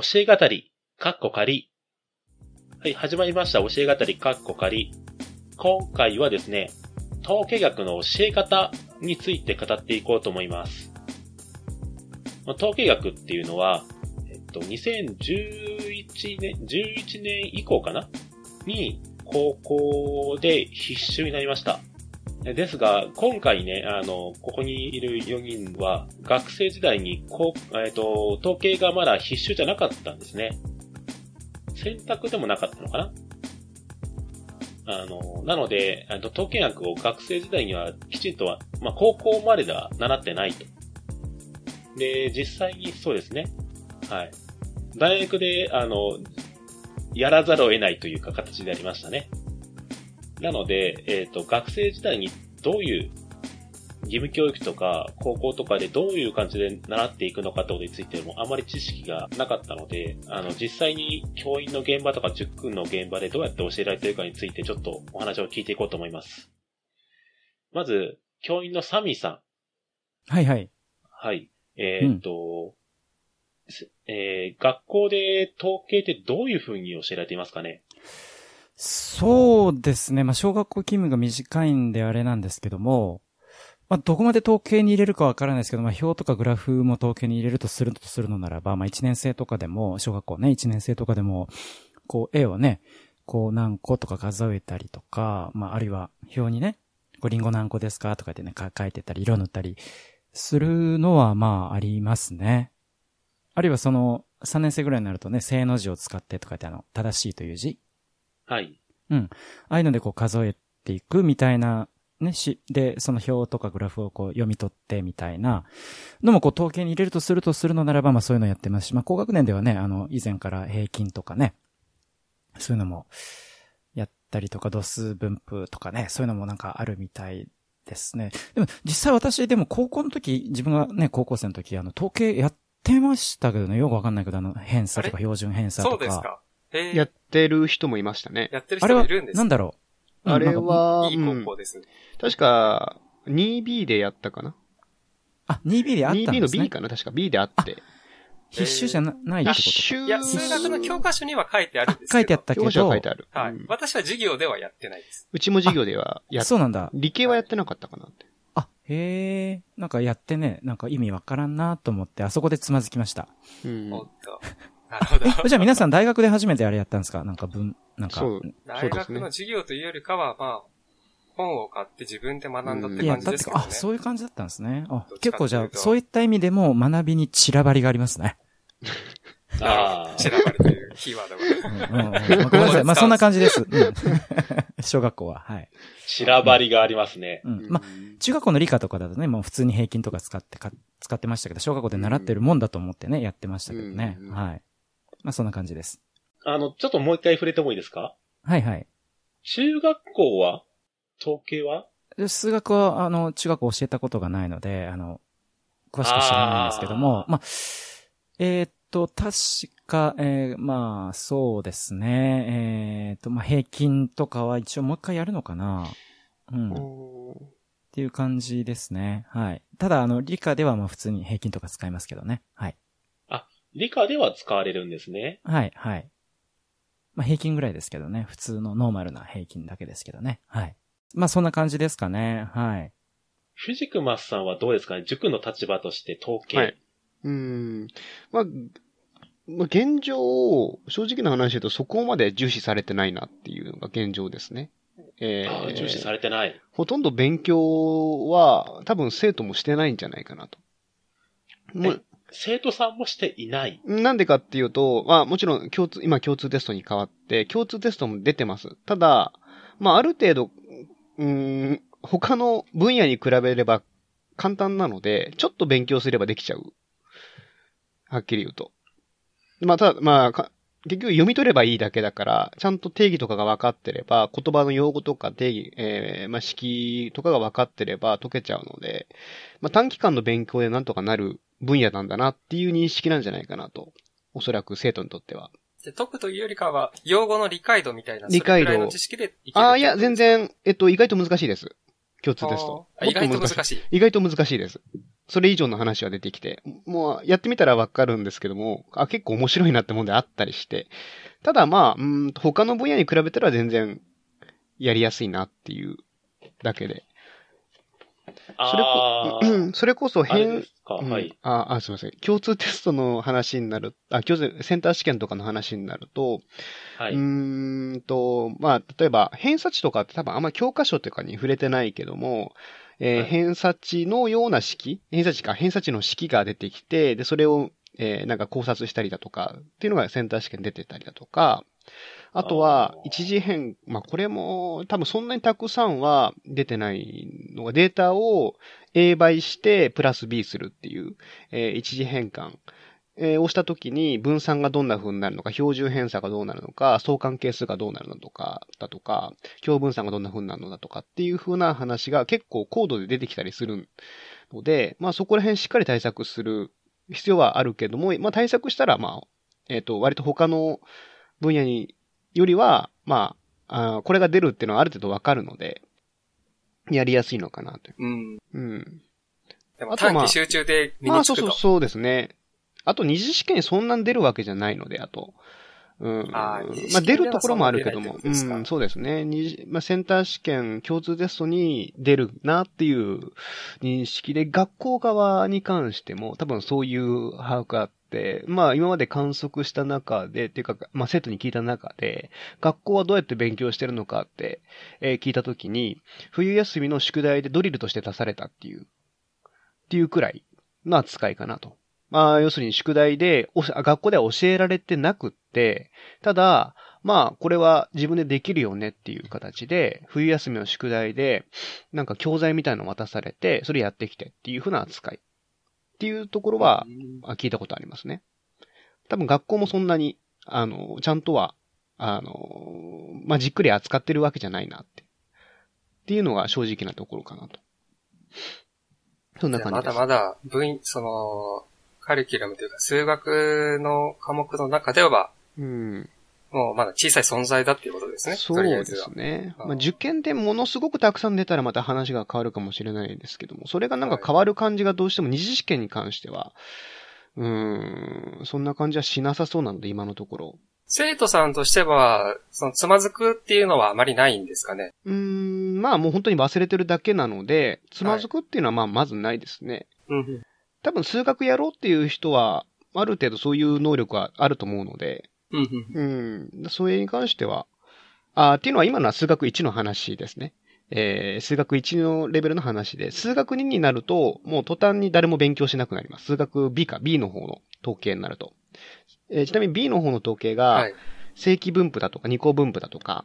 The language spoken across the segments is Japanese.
教え語り、かっこ仮。はい、始まりました。教え語り、かっこ仮。今回はですね、統計学の教え方について語っていこうと思います。統計学っていうのは、えっと、2011年、11年以降かな？に、高校で必修になりました。ですが、今回ね、あの、ここにいる4人は、学生時代に、こう、えっ、と、統計がまだ必修じゃなかったんですね。選択でもなかったのかなあの、なので、あの統計学を学生時代にはきちんとは、まあ、高校まででは習ってないと。で、実際にそうですね。はい。大学で、あの、やらざるを得ないというか形でありましたね。なので、えっ、と、学生時代にどういう義務教育とか高校とかでどういう感じで習っていくのかってことについてもあまり知識がなかったので、あの、実際に教員の現場とか塾の現場でどうやって教えられているかについてちょっとお話を聞いていこうと思います。まず、教員のサミーさん。はいはい。はい。えっ、と、すえー学校で統計ってどういうふうに教えられていますかね？そうですね。まあ、小学校勤務が短いんであれなんですけども、まあ、どこまで統計に入れるかわからないですけど、まあ、表とかグラフも統計に入れるとするとするのならば、まあ、1年生とかでも、小学校ね、1年生とかでも、こう、絵をね、こう何個とか数えたりとか、まあ、あるいは表にね、こう、リンゴ何個ですかとかってね、書いてたり、色塗ったりするのは、まあ、ありますね。あるいはその、3年生ぐらいになるとね、正の字を使ってとかってあの、正しいという字はい。ああいうのでこう数えていくみたいな、ね、し、で、その表とかグラフをこう読み取ってみたいなのもこう統計に入れるとするとするのならば、まあそういうのやってますし、まあ高学年ではね、あの、以前から平均とかね、そういうのもやったりとか、度数分布とかね、そういうのもなんかあるみたいですね。でも実際私でも高校の時、自分がね、高校生の時、あの、統計やってましたけどね、よくわかんないけど、あの、偏差とか標準偏差とか。そうですか。やってる人もいましたね。やってるあれは人もいるんで、すなんだろう。うんあれは、いいうん高校ですね。確か、2B でやったかなあ、2B であったん ?2B のですね。B かな？確か B であって。必修じゃなないってこと必修いや、数学の教科書には書いてあるんですけど。書いてあったけ教科書はど書いてある。はいうん。私は授業ではやってないです。うちも授業ではやっそうなんだ。理系はやってなかったかなって。あ、へえ。なんかやってね、なんか意味わからんなと思って、あそこでつまずきました。うん。おっと。なるほど。えじゃあ皆さん大学で初めてあれやったんですか？なんか文、なんか。そう。大学の授業というよりかは、まあ、本を買って自分で学んだって感じですけどねあ、。そういう感じだったんですね。あ結構じゃあ、そういった意味でも学びに散らばりがありますね。ああ。散らばるというキーワードが。うんうんうんまあごめんなさい。まあそんな感じです。うん 小学校は、はい。散らばりがありますね。うん。まあ、中学校の理科とかだとね、もう普通に平均とか使ってか、使ってましたけど、小学校で習ってるもんだと思ってね、やってましたけどね。うんはい。まあそんな感じです。あの、ちょっともう一回触れてもいいですか？はいはい。中学校は？統計は？で数学は、あの、中学校教えたことがないので、あの、詳しく知らないんですけども、あーまあ、えーっと、確か、えーまあ、そうですね、えーっと、まあ、平均とかは一応もう一回やるのかなうん。っていう感じですね。はい。ただ、あの、理科ではまあ普通に平均とか使いますけどね。はい。理科では使われるんですね。はい、はい。まあ、平均ぐらいですけどね。普通のノーマルな平均だけですけどね。はい。まあ、そんな感じですかね。はい。フジクマスさんはどうですかね？塾の立場として統計。はいうん。まあ、まあ、現状、正直な話で言うとそこまで重視されてないなっていうのが現状ですね。えああー重視されてない。ほとんど勉強は多分生徒もしてないんじゃないかなと。もう生徒さんもしていない。なんでかっていうと、まあもちろん共通、今共通テストに変わって、共通テストも出てます。ただ、まあある程度、うん、他の分野に比べれば簡単なので、ちょっと勉強すればできちゃう。はっきり言うと。まあただ、まあ、結局読み取ればいいだけだから、ちゃんと定義とかが分かってれば、言葉の用語とか定義、えー、まあ式とかが分かってれば解けちゃうので、まあ短期間の勉強でなんとかなる分野なんだなっていう認識なんじゃないかなと。おそらく生徒にとっては。で解くというよりかは、用語の理解度みたいな、理解度知識でああ、いや、全然、えっと、意外と難しいです。共通テスト。意外と難しい。意外と難しいです。それ以上の話が出てきて、もうやってみたらわかるんですけども、あ、結構面白いなってもんであったりして、ただまあ、うん他の分野に比べたら全然やりやすいなっていうだけで。それこそれこそ変、すか、うんはい。あ、あ、すみません。共通テストの話になる、あ、共通、センター試験とかの話になると、はい。うーんと、まあ、例えば、偏差値とかって多分あんま教科書とかに触れてないけども、えーはい。偏差値のような式？偏差値か、偏差値の式が出てきて、で、それを、えーなんか考察したりだとか、っていうのがセンター試験出てたりだとか、あとは一次変、まあ、これも、多分そんなにたくさんは出てないのが、データを A 倍して、プラス B するっていう、えー一次変換。えーをしたときに分散がどんな風になるのか、標準偏差がどうなるのか、相関係数がどうなるのとか、だとか、強分散がどんな風になるのだとかっていう風な話が結構高度で出てきたりするので、まあそこら辺しっかり対策する必要はあるけども、まあ対策したら、まあ、えっ、と、割と他の分野によりは、まあ、あーこれが出るっていうのはある程度わかるので、やりやすいのかなという。うん。うん。でも短期集中で身まあにつくと。そうそうそうですね。あと二次試験にそんなに出るわけじゃないので、あと。うん。まあ出るところもあるけども。うん、そうですね。二次、まあセンター試験共通テストに出るなっていう認識で、学校側に関しても多分そういう把握があって、まあ今まで観測した中で、っていうか、まあ生徒に聞いた中で、学校はどうやって勉強してるのかって、えー聞いたときに、冬休みの宿題でドリルとして出されたっていう、っていうくらいの扱いかなと。まあ、要するに宿題で、お学校では教えられてなくって、ただ、まあ、これは自分でできるよねっていう形で、冬休みの宿題で、なんか教材みたいなの渡されて、それやってきてっていう風な扱い。っていうところは、あ聞いたことありますね。多分学校もそんなに、あの、ちゃんとは、あの、まあ、じっくり扱ってるわけじゃないなって。っていうのが正直なところかなと。そんな感じです。まだまだ分、その、カリキュラムというか数学の科目の中では、うん。もうまだ小さい存在だっていうことですね。そうですね。あーまあ、受験でものすごくたくさん出たらまた話が変わるかもしれないですけども、それがなんか変わる感じがどうしても二次試験に関しては、うーん、そんな感じはしなさそうなので、今のところ。生徒さんとしては、そのつまずくっていうのはあまりないんですかね？うーん、まあもう本当に忘れてるだけなので、つまずくっていうのはまあまずないですね。うん。多分数学やろうっていう人は、ある程度そういう能力はあると思うので、うん。うん。それに関しては、あーっていうのは今のは数学1の話ですね。えー、数学1のレベルの話で、数学2になると、もう途端に誰も勉強しなくなります。数学 B か、B の方の統計になると。えーちなみに B の方の統計がはい、。正規分布だとか二項分布だとか、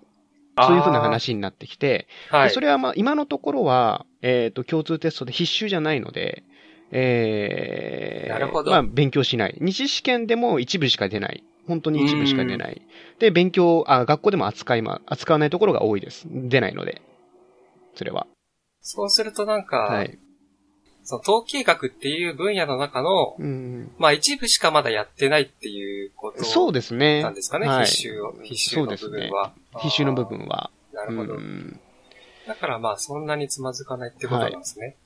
そういうふうな話になってきて。はい。でそれはまあ今のところは、えっ、と、共通テストで必修じゃないので、えー、なるほどまあ勉強しない。二次試験でも一部しか出ない。本当に一部しか出ない。で、勉強、あ、学校でも扱いま、扱わないところが多いです。出ないので。それは。そうするとなんか、はい。その統計学っていう分野の中の、うん。まあ一部しかまだやってないっていうことそうですね。なんですかね、はい必修を、必修の部分は。必修の部分は。なるほど。うんだからまあそんなにつまずかないってことなんですね。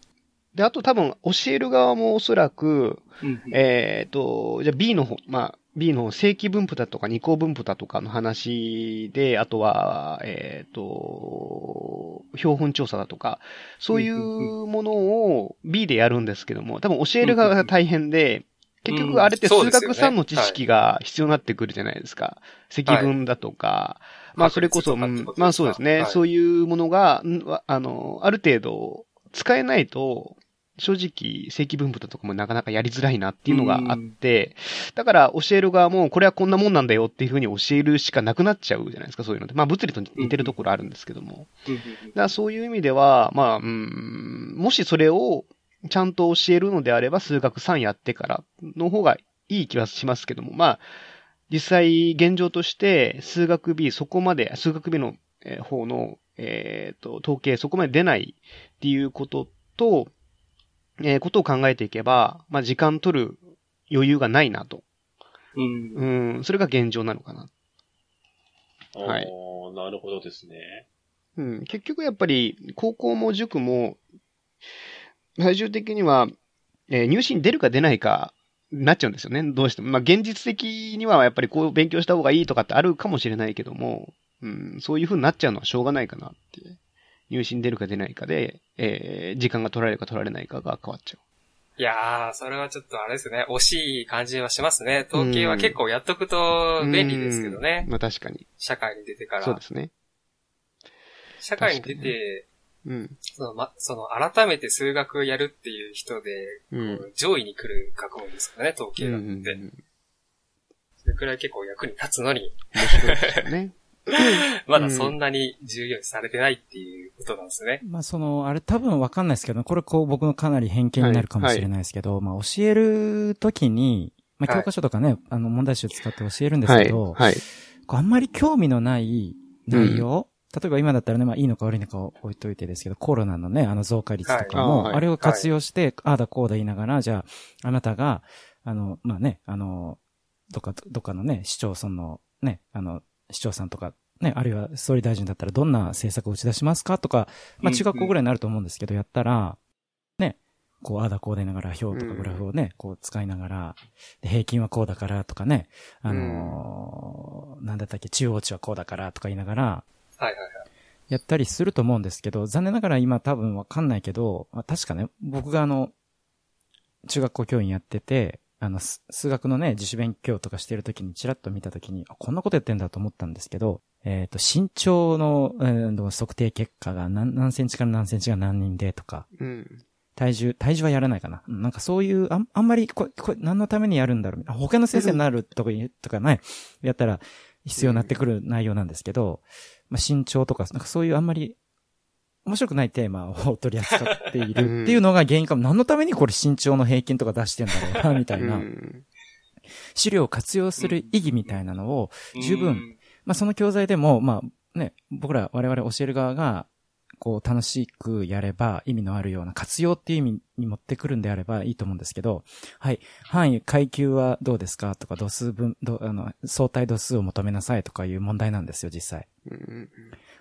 で、あと多分教える側もおそらく、うんえっ、と、じゃあ B の方、まあ、B の正規分布だとか二項分布だとかの話で、あとは、えっ、と、標本調査だとか、そういうものを B でやるんですけども、多分教える側が大変で、結局あれって数学3の知識が必要になってくるじゃないですか。積分だとか、まあそれこそ、まあそうですね、はい。そういうものが、あの、ある程度使えないと、正直、正規分布だとかもなかなかやりづらいなっていうのがあって、だから教える側も、これはこんなもんなんだよっていうふうに教えるしかなくなっちゃうじゃないですか、そういうのって。まあ物理と似てるところあるんですけども。だからそういう意味では、まあ、うん、もしそれをちゃんと教えるのであれば、数学3やってからの方がいい気はしますけども、まあ、実際現状として、数学 B そこまで、数学 B のえー方の、えっ、と、統計そこまで出ないっていうことと、えーことを考えていけば、まあ時間取る余裕がないなと。うんうん、それが現状なのかな。はいなるほどですね。うん、結局やっぱり、高校も塾も、最終的には、えー入試に出るか出ないか、なっちゃうんですよね。どうしても。まあ、現実的にはやっぱりこう勉強した方がいいとかってあるかもしれないけども、うん、そういう風になっちゃうのはしょうがないかなって。入試に出るか出ないかで、えー時間が取られるか取られないかが変わっちゃいやー、それはちょっとあれですね。惜しい感じはしますね。統計は結構やっとくとう。便利ですけどねうん。まあ確かに。社会に出てから。そうですね。社会に出て、うん。その、ま、その、改めて数学やるっていう人で、うん上位に来る学問ですからね、統計学うんって。それくらい結構役に立つのに、面白いですよね。まだそんなに重要視されてないっていうことなんですね。まあその、あれ多分わかんないですけど、これこう僕のかなり偏見になるかもしれないですけど、まあ教えるときに、まあはい教科書とかね、あの問題集使って教えるんですはい。けど、はい。こうあんまり興味のない内容、例えば今だったらね、まあいいのか悪いのかを置いといてですけど、コロナのね、あの増加率とかも、あれを活用して、ああだこうだ言いながら、じゃあ、あなたが、あの、まあね、あの、どっか、どっかのね、市町村のね、あの、市長さんとか、ね、あるいは総理大臣だったらどんな政策を打ち出しますかとか、まあ中学校ぐらいになると思うんですけど、やったら、ね、こう、ああだこうだ言いながら、表とかグラフをね、こう使いながら、で平均はこうだからとかね、あのーなんだったっけ、中央値はこうだからとか言いながら、はいはいはい。やったりすると思うんですけど、残念ながら今多分わかんないけど、まあ、確かね、僕があの、中学校教員やってて、あの、す数学のね、自主勉強とかしてる時にチラッと見た時に、あ、こんなことやってんだと思ったんですけど、えっ、と、身長の、えーの測定結果が何何センチから何センチが何人でとか、うん。体重、体重はやらないかな。うんなんかそういう、あんあんまり、これ、これ何のためにやるんだろう。あ他の先生になるとかとかね、やったら必要になってくる内容なんですけど、まあ、身長とか、なんかそういうあんまり面白くないテーマを取り扱っているっていうのが原因かも。何のためにこれ身長の平均とか出してんだろうな、みたいな。うん資料を活用する意義みたいなのを、十分うんまあその教材でも、まあね、僕ら我々教える側が、こう楽しくやれば意味のあるような活用っていう意味に持ってくるんであればいいと思うんですけど、はい、範囲、階級はどうですかとか、度数分、どあの、相対度数を求めなさいとかいう問題なんですよ、実際。うん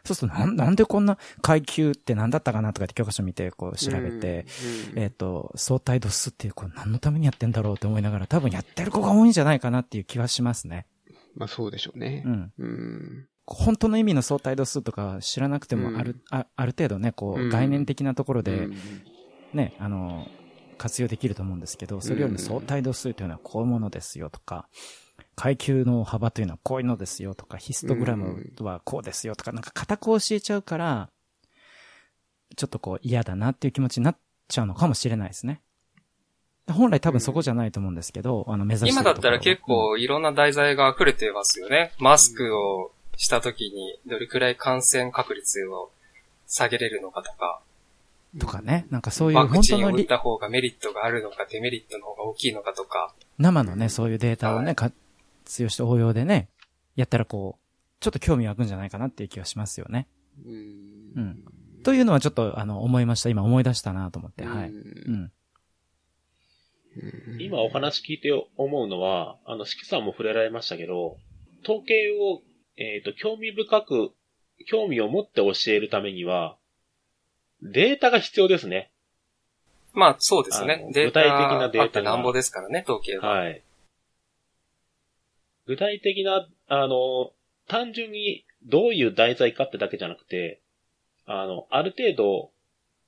そうすると、なんなんでこんな階級って何だったかなとかって教科書見て、こう調べて、、うんえっ、と、相対度数っていう、これ何のためにやってんだろうって思いながら、多分やってる子が多いんじゃないかなっていう気はしますね。まあそうでしょうねう。ん。うん。本当の意味の相対度数とか知らなくてうんもある、あある程度ね、こうんう、概念的なところでうんね、あの、活用できると思うんですけど、それよりも相対度数というのはこういうものですよとか、階級の幅というのはこういうのですよとか、ヒストグラムはこうですよとか、なんか固く教えちゃうから、ちょっとこう嫌だなっていう気持ちになっちゃうのかもしれないですね。本来多分そこじゃないと思うんですけど、あの、目指してる今だったら結構いろんな題材が溢れてますよね。マスクをした時にどれくらい感染確率を下げれるのかとか、うんとかね、なんかそういうワクチンを打った方がメリットがあるのかデメリットの方が大きいのかとか、生のね、そういうデータをね、はい。活用して応用でね、やったらこう、ちょっと興味湧くんじゃないかなっていう気はしますよね。うん。うん。というのはちょっと、あの、思いました。今思い出したなと思って、はい。ううんん。うん今お話聞いて思うのは、あの、四季さんも触れられましたけど、統計を、えっ、と、興味深く、興味を持って教えるためには、データが必要ですね。まあそうですあね。デーの具体的なタデータがなんぼですからね、統計は。はい。具体的な、あの、単純にどういう題材かってだけじゃなくて、あの、ある程度、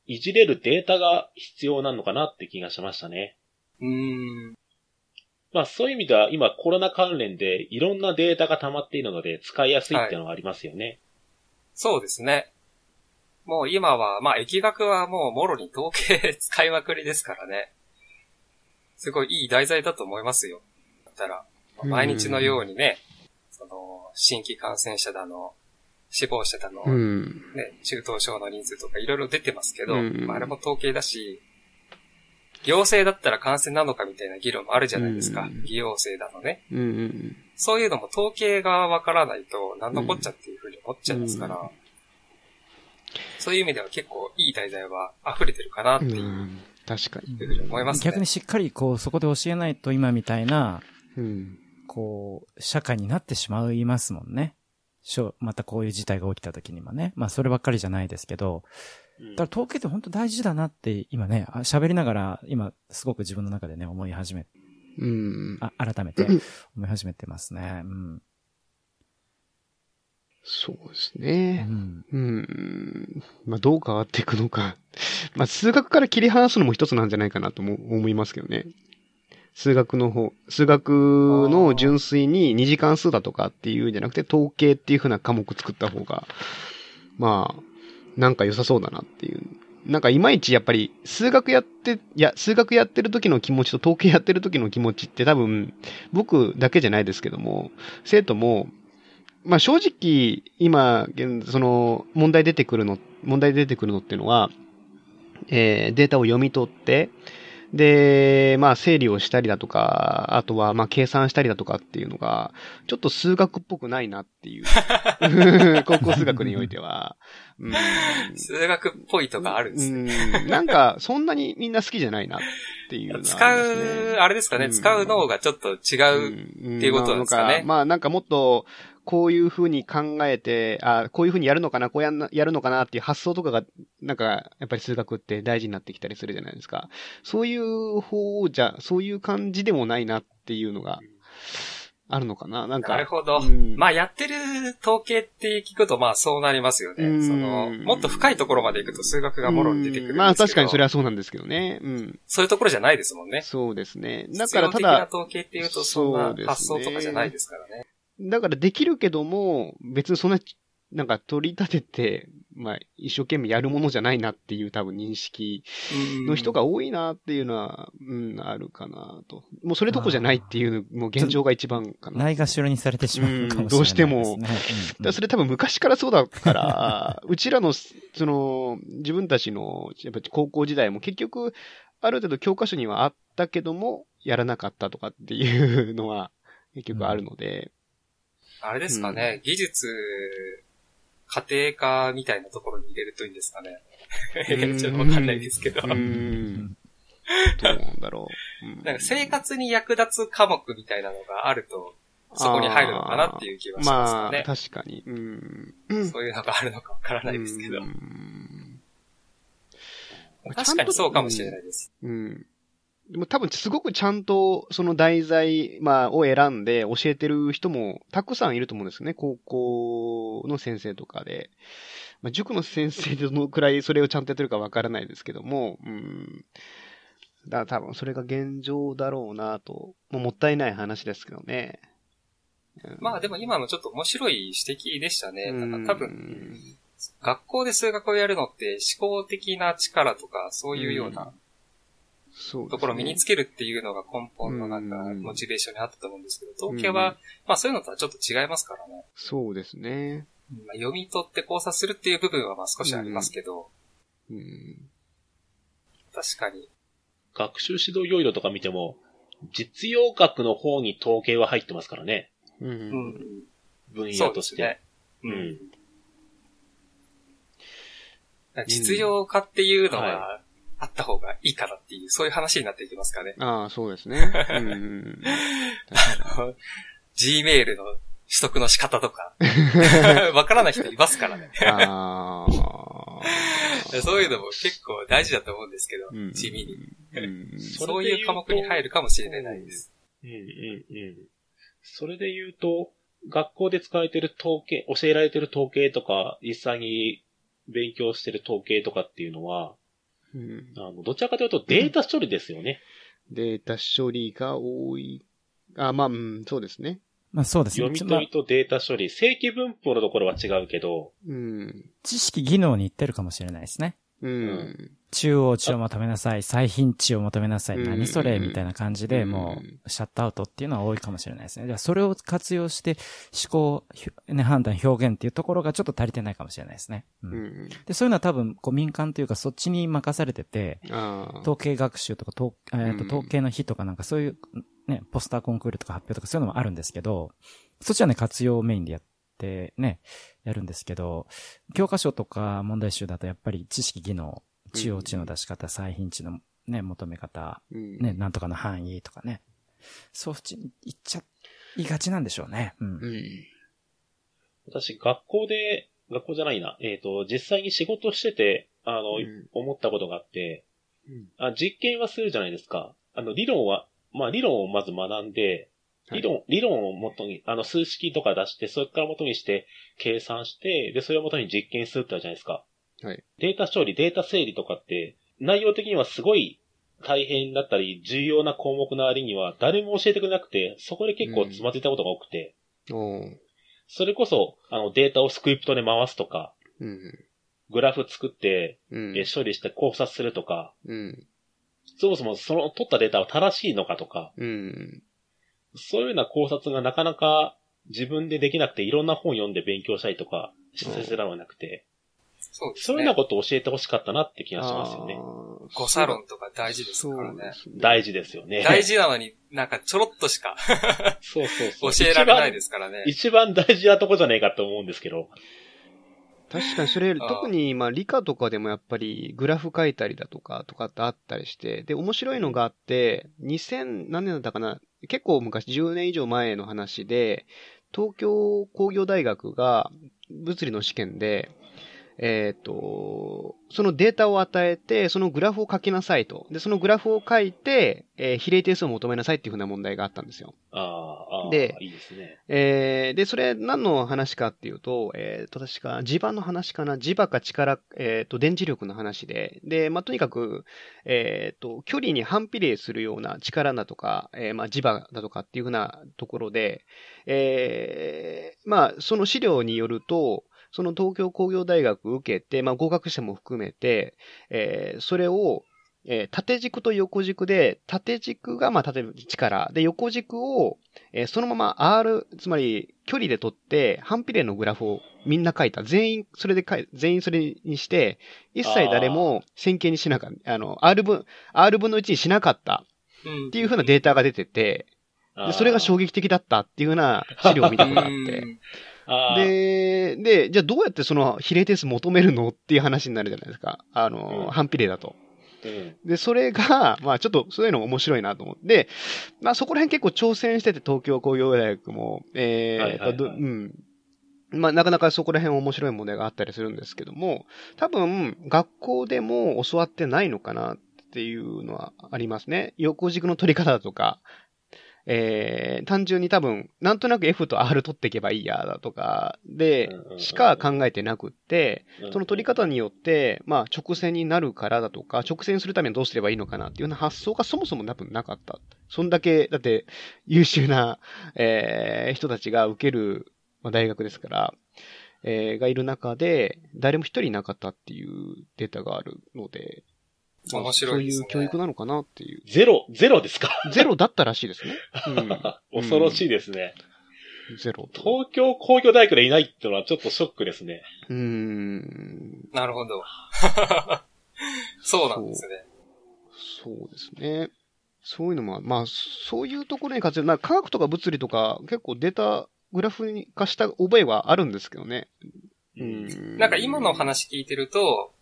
いじれるデータが必要なのかなって気がしましたね。うーん。まあそういう意味では今コロナ関連でいろんなデータが溜まっているので使いやすいっていうのがありますよね。そうですね。もう今は、まあ疫学はもうもろに統計使いまくりですからね。すごいいい題材だと思いますよ。だったら、まあ毎日のようにね、その、新規感染者だの、死亡者だの、うん。ね、中等症の人数とかいろいろ出てますけど、うんまあ、あれも統計だし、行政だったら感染なのかみたいな議論もあるじゃないですか。うん偽陽性だのね。うんうんそういうのも統計がわからないと何のこっちゃっていうふうに思っちゃいますから、うんそういう意味では結構いい題材は溢れてるかなってう。いうん確かに。いうふうに思いますね。逆にしっかりこう、そこで教えないと今みたいな、うん。こう、社会になってしまいますもんね。しょまたこういう事態が起きた時にもね。まあそればっかりじゃないですけど、うんだから統計って本当大事だなって今ね、あ喋りながら今すごく自分の中でね思い始め、うん。あ、改めて 思い始めてますね。うん。そうですうね。ん。うん。まあ、どう変わっていくのか。まあ、数学から切り離すのも一つなんじゃないかなとも思いますけどね。数学の方、数学の純粋に二次関数だとかっていうんじゃなくて、統計っていう風な科目作った方が、まあ、なんか良さそうだなっていう。なんかいまいちやっぱり数学やって、いや、数学やってる時の気持ちと統計やってる時の気持ちって多分、僕だけじゃないですけども、生徒も、まあ正直、今、その、問題出てくるの、問題出てくるのっていうのは、えーデータを読み取って、で、まあ整理をしたりだとか、あとはまあ計算したりだとかっていうのが、ちょっと数学っぽくないなっていう。高校数学においては。うん数学っぽいとかあるんですね。うんなんか、そんなにみんな好きじゃないなっていうのは使う、あれですかね、うん使う脳がちょっと違う。っていうことなんですかねまあなんかもっと、こういう風に考えて、あこういう風にやるのかな、こうやんなやるのかなっていう発想とかが、なんか、やっぱり数学って大事になってきたりするじゃないですか。そういう方じゃ、そういう感じでもないなっていうのが、あるのかななんか。なるほど。うんまあやってる統計って聞くとまあそうなりますよね。うんその、もっと深いところまで行くと数学がもろに出てくるまあ確かにそれはそうなんですけどね。うん。そういうところじゃないですもんね。そうですね。だからただ、統計っていうとそんな発想とかじゃないですからね。だからできるけども、別にそんな、なんか取り立てて、まあ一生懸命やるものじゃないなっていう多分認識の人が多いなっていうのは、うん、あるかなと。もうそれどこじゃないっていう、もう現状が一番かな。ないがしろにされてしまうかもしれないね。うんどうしてもうんだからそれ多分昔からそうだから、うちらの、その、自分たちの、やっぱり高校時代も結局、ある程度教科書にはあったけども、やらなかったとかっていうのは、結局あるので、あれですかね、技術、家庭科みたいなところに入れるといいんですかね。ちょっとわかんないですけど。うなんん。どうなんだろう。うんか生活に役立つ科目みたいなのがあると、そこに入るのかなっていう気はしますよまあ、ね。確かに。うん。そういうのがあるのかわからないですけどう。ん確かにそうかもしれないです。うん。でも多分すごくちゃんとその題材、まあ、を選んで教えてる人もたくさんいると思うんですよね。高校の先生とかで。まあ、塾の先生でどのくらいそれをちゃんとやってるかわからないですけども、うん。だから多分それが現状だろうなと。もうもったいない話ですけどね。うんまあでも今のちょっと面白い指摘でしたね。か多分、学校で数学をやるのって思考的な力とかそういうようなそうですねところを身につけるっていうのが根本のなんかうんモチベーションにあったと思うんですけど、統計は、まあそういうのとはちょっと違いますからね。そうですね。まあ、読み取って考察するっていう部分はまあ少しありますけど、うん。確かに。学習指導要領とか見ても、実用学の方に統計は入ってますからね。う。うんん。分そうで野として。すね。う。うんん。実用化っていうのはがあった方がいいからっていう、そういう話になっていきますかね。ああ、そうですね。うんうん。Gmail の取得の仕方とか、わからない人いますからね。ああ。そういうのも結構大事だと思うんですけど、うん地味に。うん。そういう科目に入るかもしれないです。うんうんうん。それで言うと、学校で使われてる統計、教えられてる統計とか、実際に勉強してる統計とかっていうのは、うんあの、どちらかというとデータ処理ですよね。データ処理が多い。あ、まあ、うん、そうですね。まあそうですね。読みまあ取りとデータ処理。正規文法のところは違うけど、うん。知識技能に行ってるかもしれないですね。うん。中央値を求めなさい、最頻値を求めなさい、うん何それみたいな感じで、うんもう、シャットアウトっていうのは多いかもしれないですね。じゃあ、それを活用して、思考、ね、判断、表現っていうところがちょっと足りてないかもしれないですね。うんうん。で、そういうのは多分、こう、民間というか、そっちに任されてて。統計学習とか、統えーとうん統計の日とかなんかそういう、ね、ポスターコンクールとか発表とかそういうのもあるんですけど、そっちはね、活用メインでやって、ね、やるんですけど、教科書とか問題集だとやっぱり知識技能、中央値の出し方、最頻値のね、求め方、うんね、なんとかの範囲とかね、そっちに行っちゃいがちなんでしょうね。うん。うん。私、学校で、学校じゃないな、えっ、と、実際に仕事してて、あの、うん思ったことがあって、うんあ、実験はするじゃないですか。あの、理論は、まあ、理論をまず学んで、はい理論、理論を元に、あの、数式とか出して、それから元にして、計算して、で、それを元に実験するってあるじゃないですか。はい。データ処理、データ整理とかって、内容的にはすごい大変だったり、重要な項目の割には、誰も教えてくれなくて、そこで結構つまずいたことが多くて、おーそれこそ、あの、データをスクリプトで回すとか、うん。グラフ作って、うん。え処理して考察するとか、うん。そもそもその取ったデータは正しいのかとか、うん。そういうような考察がなかなか自分でできなくて、いろんな本読んで勉強したりとか、せせらはなくて、そうですねそういうような。ことを教えてほしかったなって気がしますよね。誤差論とか大事ですからね。そうですね。大事ですよね。大事なのになんかちょろっとしか そうそう教そう。えられないですからね。一番。一番大事なとこじゃねえかと思うんですけど。確かにそれ、特にまあ理科とかでもやっぱりグラフ書いたりだとか、とかってあったりして、で、面白いのがあって、2000何年だったかな結構昔、10年以上前の話で、東京工業大学が物理の試験で、えっ、と、そのデータを与えて、そのグラフを書きなさいと。で、そのグラフを書いて、えー比例定数を求めなさいっていうふうな問題があったんですよ。あーあー、でいいですね。えーで、それ何の話かっていうと、えーと、確か磁場の話かな？磁場か力、えーと、電磁力の話で、で、まあ、とにかく、えーと、距離に反比例するような力だとか、えーまあ、磁場だとかっていうふうなところで、えーまあ、その資料によると、その東京工業大学受けて、まあ、合格者も含めて、えーそれを、えー縦軸と横軸で、縦軸が、まあ、例えば力、で、横軸を、えーそのまま R、つまり距離で取って、反比例のグラフをみんな書いた。全員、それで書い、全員それにして、一切誰も線形にしなかった。あの、R 分、R 分の1にしなかったうんっていう風なデータが出てて、で、それが衝撃的だったっていう風な資料を見たことがあって。で、で、じゃあどうやってその比例定数求めるのっていう話になるじゃないですか。あの、うん反比例だと。うんで、それが、まあちょっとそういうの面白いなと思って、でまあそこら辺結構挑戦してて東京工業大学も、えーはいはいはいとどうん。まあなかなかそこら辺面白い問題があったりするんですけども、多分学校でも教わってないのかなっていうのはありますね。横軸の取り方だとか、えー、単純に多分、なんとなく F と R 取っていけばいいやだとか、でしか考えてなくって、うんその取り方によって、まあ、直線になるからだとか、直線するためにどうすればいいのかなっていうような発想がそもそも多分なかった。そんだけ、だって、優秀な、えー人たちが受ける、まあ、大学ですから、えーがいる中で、誰も一人いなかったっていうデータがあるので、まあ面白いですねそういう教育なのかなっていう。ゼロ、ゼロですか？ゼロだったらしいですね。うん。恐ろしいですね。ゼロ。東京工業大学でいないっていうのはちょっとショックですね。うーん。なるほど。そうなんですね。そうですね。そういうのも、まあ、そういうところに活用、な科学とか物理とか、結構データ、グラフに化した覚えはあるんですけどね。うん。なんか今の話聞いてると、まあ、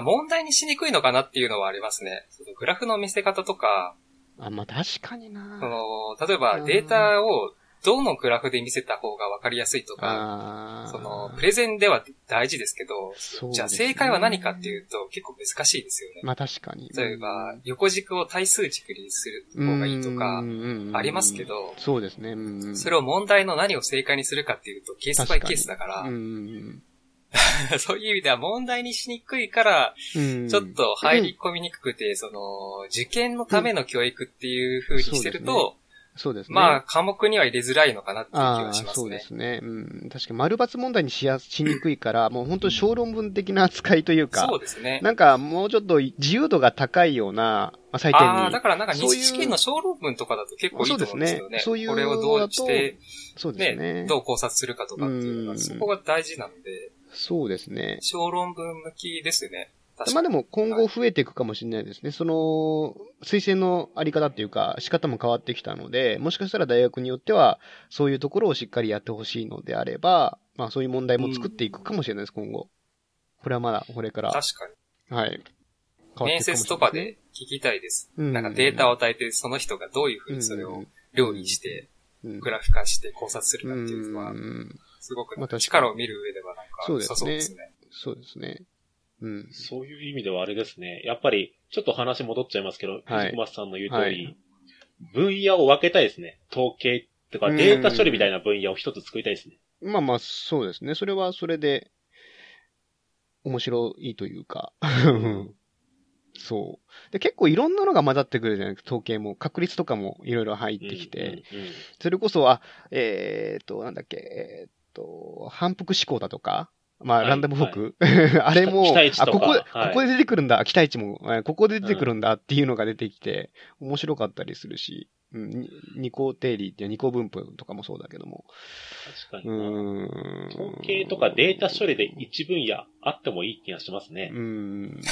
問題にしにくいのかなっていうのはありますね。そのグラフの見せ方とか、あ、まあ確かにそな。の、例えばデータをどのグラフで見せた方がわかりやすいとか。その、プレゼンでは大事ですけど、ねじゃあ正解は何かっていうと結構難しいですよね。まあ確かに。例えば、横軸を対数軸にする方がいいとか、ありますけど。ど、そうですね。うんそれを問題の何を正解にするかっていうと、ケースバイケースだから、うん。そういう意味では問題にしにくいから、うんちょっと入り込みにくくて、その、受験のための教育っていう風にしてると、そうですね。まあ、科目には入れづらいのかなっていう気ああ、はしますね。そうですね。うん。確かに丸抜問題にしや、しにくいから、もう本当に小論文的な扱いというか、そうですね。なんかもうちょっと自由度が高いような、まあ、採点に。ああ、だからなんか二次試験の小論文とかだと結構いいと思うんですよね。そうですねそういうこれをどうして、そうですねね、どう考察するかとかっていうのが、うんそこが大事なので、そうですね。小論文向きですね。まあでも今後増えていくかもしれないですね。その、推薦のあり方っていうか、仕方も変わってきたので、もしかしたら大学によっては、そういうところをしっかりやってほしいのであれば、まあそういう問題も作っていくかもしれないです、今後。これはまだ、これから。確かに。はい。変わっていくかもしれない面接とかで聞きたいです。うんなんかデータを与えて、その人がどういうふうにそれを料理して、うんグラフ化して考察するかっていうのはう、んすごく力を見る上ではそうですねそうですね。そうん。そういう意味ではあれですね。やっぱり、ちょっと話戻っちゃいますけど、はい藤松さんの言う通り、はい分野を分けたいですね。統計とかうんデータ処理みたいな分野を一つ作りたいですね。まあまあ、そうですね。それはそれで、面白いというか。そう。で、結構いろんなのが混ざってくるじゃないですか、統計も。確率とかもいろいろ入ってきて。それこそ、あ、えーっと、なんだっけ、えーっと、反復思考だとか、まあ、はいランダムフォーク、あれも、あ、ここで、はいここで出てくるんだ、期待値も、えーここで出てくるんだっていうのが出てきて、面白かったりするし、うん、に二項定理っていう二項分布とかもそうだけども。確かにうん。統計とかデータ処理で一分野あってもいい気がしますねう。ん。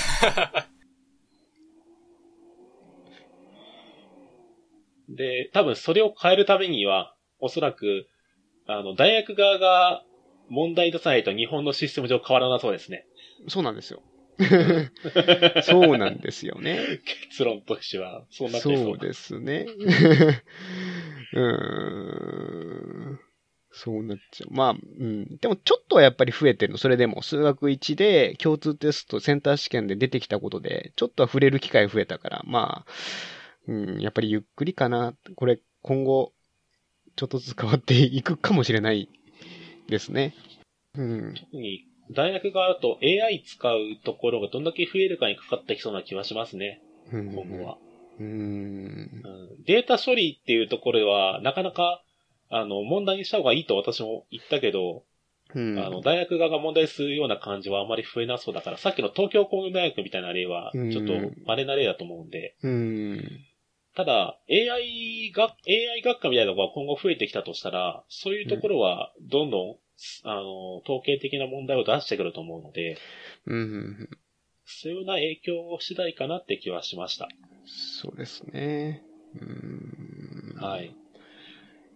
で、多分それを変えるためには、おそらく、あの、大学側が問題出さないと日本のシステム上変わらなそうですね。そうなんですよ。そうなんですよね。結論としては、そうなっていそうそうですね。うーん。そうなっちゃう。まあ、うん。でもちょっとはやっぱり増えてるの。それでも、数学1で共通テスト、センター試験で出てきたことで、ちょっとは触れる機会増えたから、まあ、うん、やっぱりゆっくりかな。これ、今後、ちょっとずつ変わっていくかもしれないですね。うん。特に、大学側だと AI 使うところがどんだけ増えるかにかかってきそうな気はしますね、うん今後は。うーん。うんデータ処理っていうところでは、なかなか、あの、問題にした方がいいと私も言ったけど、うん。あの、大学側が問題するような感じはあまり増えなそうだから、さっきの東京工業大学みたいな例は、うんちょっと稀な例だと思うんで、うん。ただ、AI が、AI 学科みたいなのが今後増えてきたとしたら、そういうところは、どんどん、あの、統計的な問題を出してくると思うので、うん。そういうような影響次第かなって気はしました。そうですね。うん。はい。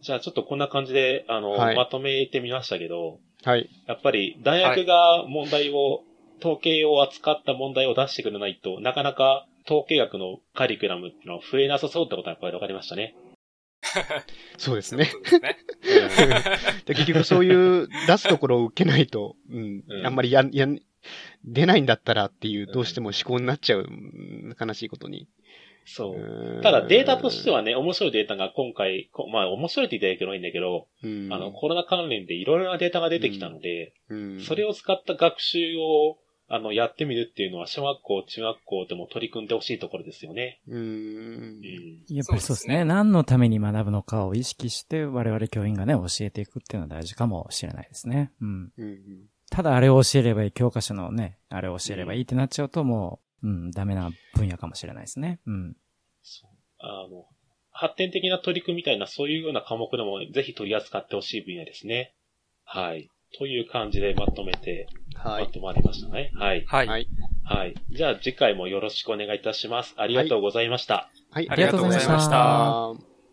じゃあちょっとこんな感じで、あの、はいまとめてみましたけど、はい。やっぱり大学が問題を、統計を扱った問題を出してくれないとなかなか統計学のカリキュラムっていうのは増えなさそうってことはやっぱり分かりましたね。そうですね。結局そういう出すところを受けないと、うん、うん。あんまりやん、やん、出ないんだったらっていう、どうしても思考になっちゃう、うん悲しいことに。そう。うん。ただデータとしてはね、面白いデータが今回、こまあ面白いって言ったらいけないんだけど、うん、あの、コロナ関連でいろいろなデータが出てきたので、うん、それを使った学習を、あの、やってみるっていうのは、小学校、中学校でも取り組んでほしいところですよね。うんう。ん。やっぱりそうですねね。何のために学ぶのかを意識して、我々教員がね、教えていくっていうのは大事かもしれないですね。うん。うん。ただあれを教えればいい、教科書のね、あれを教えればいいってなっちゃうともう、うん、ダメな分野かもしれないですね。うん。そうあの、発展的な取り組みみたいな、そういうような科目でも、ぜひ取り扱ってほしい分野ですね。はい。という感じでまとめて、はい。まとまりましたね。はい。はい。はい。はい。じゃあ次回もよろしくお願いいたします。ありがとうございました。はい。ありがとうございましたありがとうございましたありがとうございました